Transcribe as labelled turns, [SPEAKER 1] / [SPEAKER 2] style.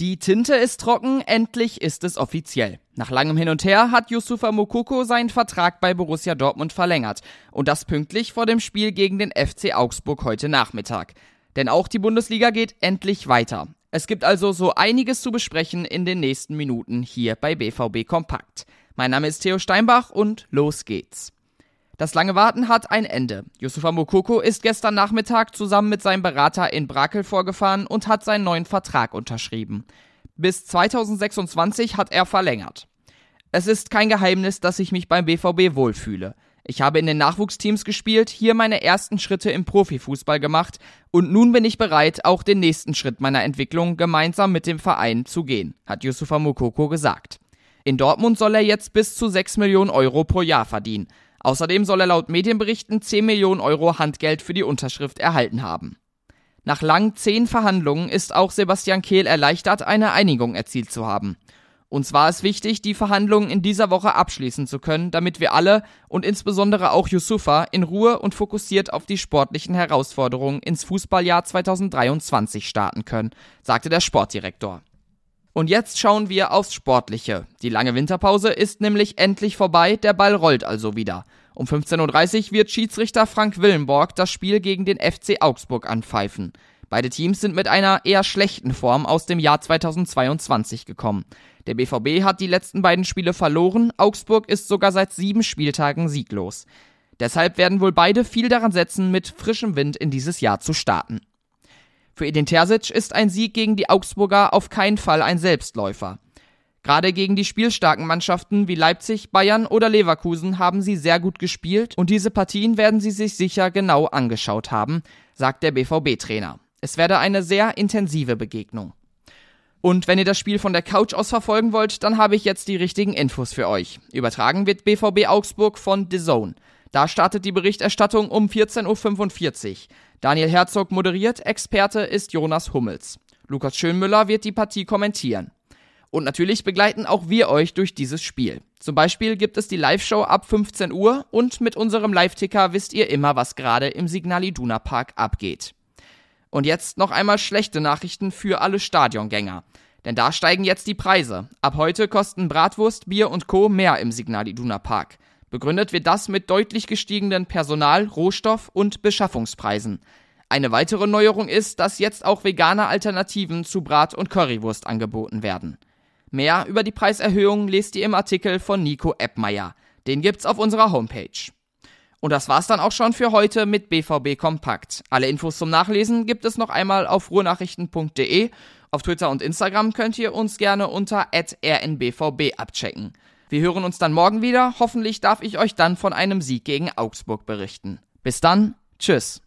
[SPEAKER 1] Die Tinte ist trocken, endlich ist es offiziell. Nach langem Hin und Her hat Yusufa Mokoko seinen Vertrag bei Borussia Dortmund verlängert. Und das pünktlich vor dem Spiel gegen den FC Augsburg heute Nachmittag. Denn auch die Bundesliga geht endlich weiter. Es gibt also so einiges zu besprechen in den nächsten Minuten hier bei BVB Kompakt. Mein Name ist Theo Steinbach und los geht's. Das lange Warten hat ein Ende. Yusufa Mokoko ist gestern Nachmittag zusammen mit seinem Berater in Brakel vorgefahren und hat seinen neuen Vertrag unterschrieben. Bis 2026 hat er verlängert. Es ist kein Geheimnis, dass ich mich beim BVB wohlfühle. Ich habe in den Nachwuchsteams gespielt, hier meine ersten Schritte im Profifußball gemacht und nun bin ich bereit, auch den nächsten Schritt meiner Entwicklung gemeinsam mit dem Verein zu gehen, hat Yusufa Mokoko gesagt. In Dortmund soll er jetzt bis zu 6 Millionen Euro pro Jahr verdienen. Außerdem soll er laut Medienberichten 10 Millionen Euro Handgeld für die Unterschrift erhalten haben. Nach lang zehn Verhandlungen ist auch Sebastian Kehl erleichtert, eine Einigung erzielt zu haben. Uns war es wichtig, die Verhandlungen in dieser Woche abschließen zu können, damit wir alle und insbesondere auch Yusufa in Ruhe und fokussiert auf die sportlichen Herausforderungen ins Fußballjahr 2023 starten können, sagte der Sportdirektor. Und jetzt schauen wir aufs Sportliche. Die lange Winterpause ist nämlich endlich vorbei, der Ball rollt also wieder. Um 15.30 Uhr wird Schiedsrichter Frank Willenborg das Spiel gegen den FC Augsburg anpfeifen. Beide Teams sind mit einer eher schlechten Form aus dem Jahr 2022 gekommen. Der BVB hat die letzten beiden Spiele verloren, Augsburg ist sogar seit sieben Spieltagen sieglos. Deshalb werden wohl beide viel daran setzen, mit frischem Wind in dieses Jahr zu starten. Für Edin Terzic ist ein Sieg gegen die Augsburger auf keinen Fall ein Selbstläufer. Gerade gegen die spielstarken Mannschaften wie Leipzig, Bayern oder Leverkusen haben sie sehr gut gespielt und diese Partien werden sie sich sicher genau angeschaut haben, sagt der BVB-Trainer. Es werde eine sehr intensive Begegnung. Und wenn ihr das Spiel von der Couch aus verfolgen wollt, dann habe ich jetzt die richtigen Infos für euch. Übertragen wird BVB Augsburg von The Zone. Da startet die Berichterstattung um 14.45 Uhr. Daniel Herzog moderiert, Experte ist Jonas Hummels. Lukas Schönmüller wird die Partie kommentieren. Und natürlich begleiten auch wir euch durch dieses Spiel. Zum Beispiel gibt es die Live-Show ab 15 Uhr und mit unserem Live-Ticker wisst ihr immer, was gerade im Signal Iduna Park abgeht. Und jetzt noch einmal schlechte Nachrichten für alle Stadiongänger. Denn da steigen jetzt die Preise. Ab heute kosten Bratwurst, Bier und Co. mehr im Signal Iduna Park. Begründet wird das mit deutlich gestiegenen Personal-, Rohstoff- und Beschaffungspreisen. Eine weitere Neuerung ist, dass jetzt auch vegane Alternativen zu Brat- und Currywurst angeboten werden. Mehr über die Preiserhöhung lest ihr im Artikel von Nico Eppmeier. Den gibt's auf unserer Homepage. Und das war's dann auch schon für heute mit BVB Kompakt. Alle Infos zum Nachlesen gibt es noch einmal auf ruhrnachrichten.de. Auf Twitter und Instagram könnt ihr uns gerne unter rnbvb abchecken. Wir hören uns dann morgen wieder. Hoffentlich darf ich euch dann von einem Sieg gegen Augsburg berichten. Bis dann, tschüss.